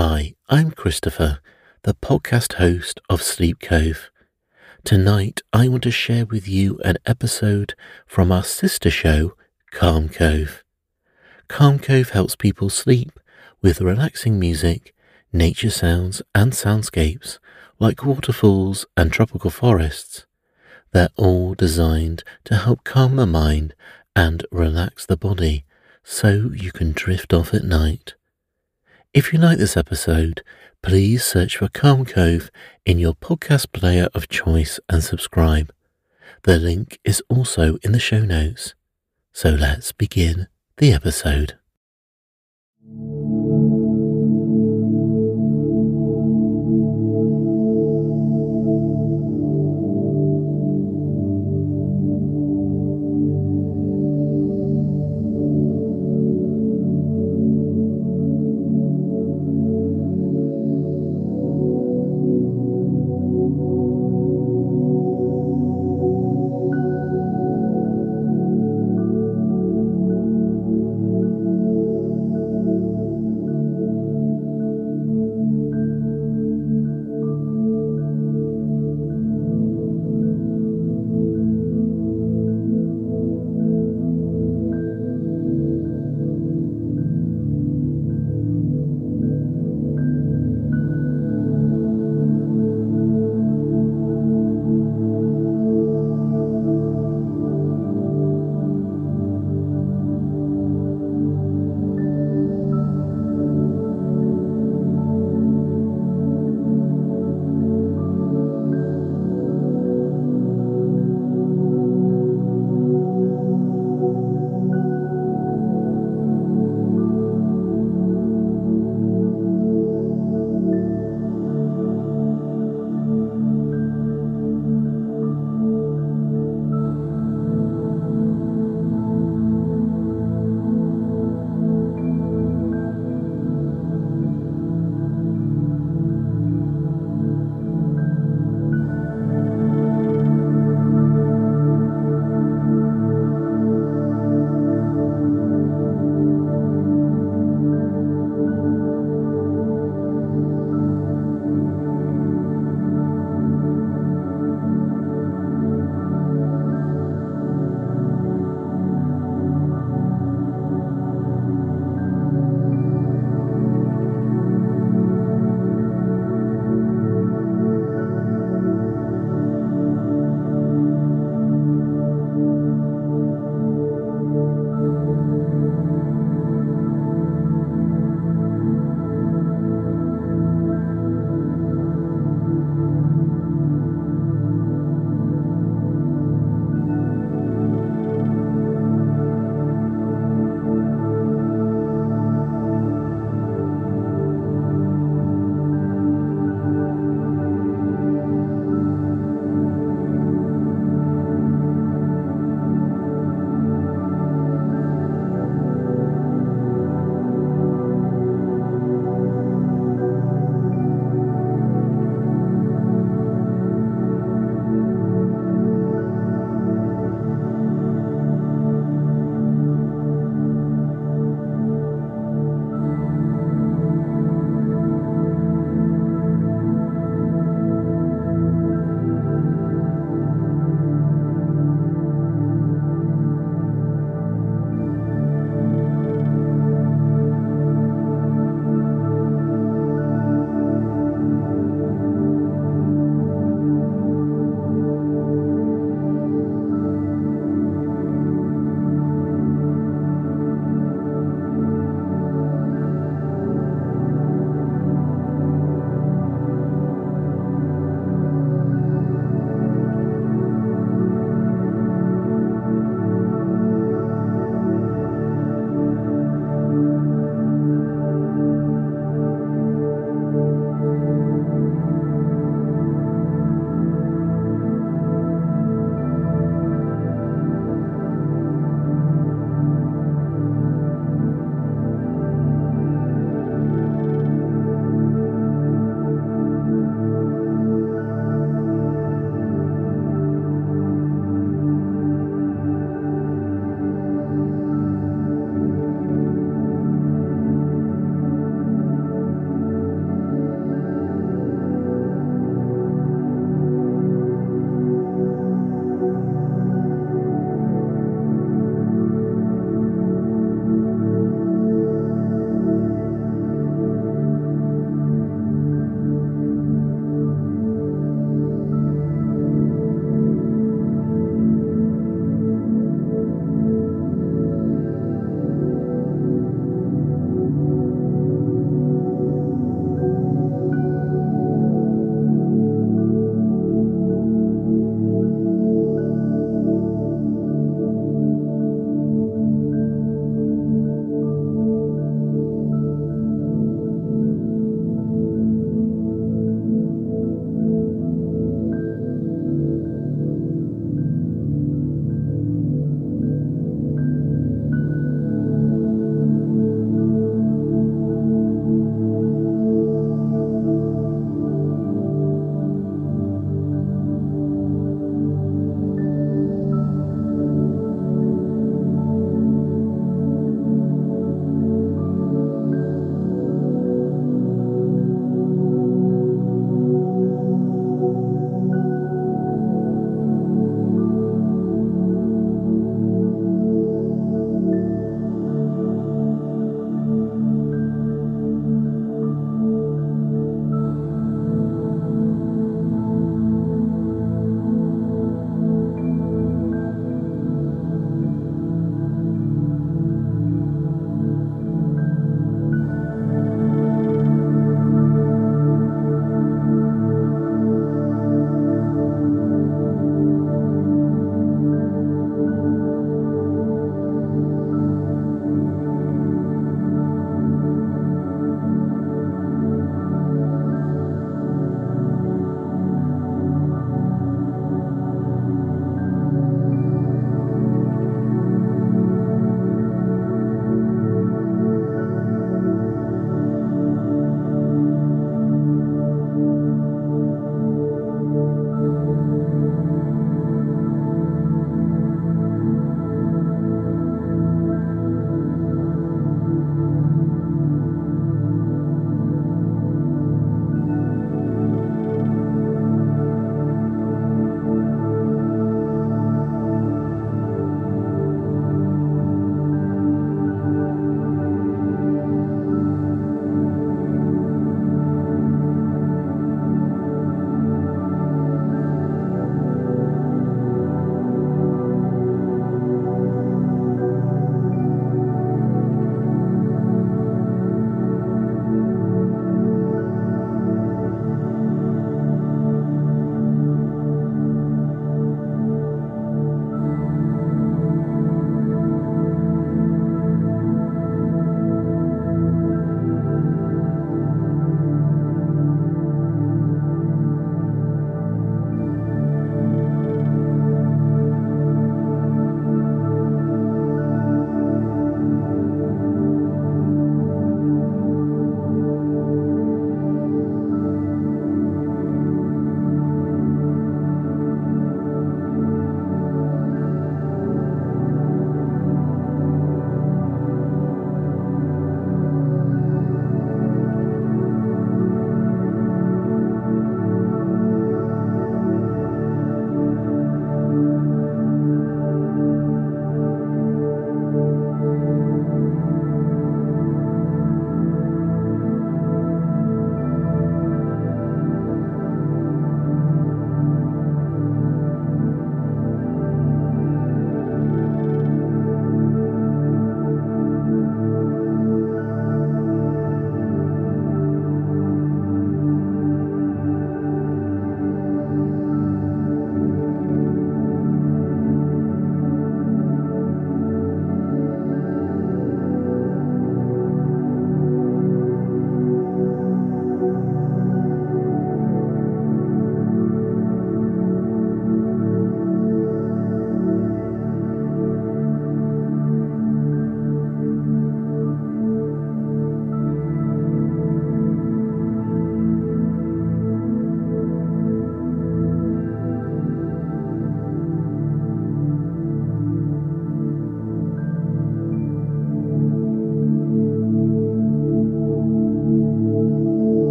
Hi, I'm Christopher, the podcast host of Sleep Cove. Tonight, I want to share with you an episode from our sister show, Calm Cove. Calm Cove helps people sleep with relaxing music, nature sounds, and soundscapes like waterfalls and tropical forests. They're all designed to help calm the mind and relax the body so you can drift off at night. If you like this episode, please search for Calm Cove in your podcast player of choice and subscribe. The link is also in the show notes. So let's begin the episode.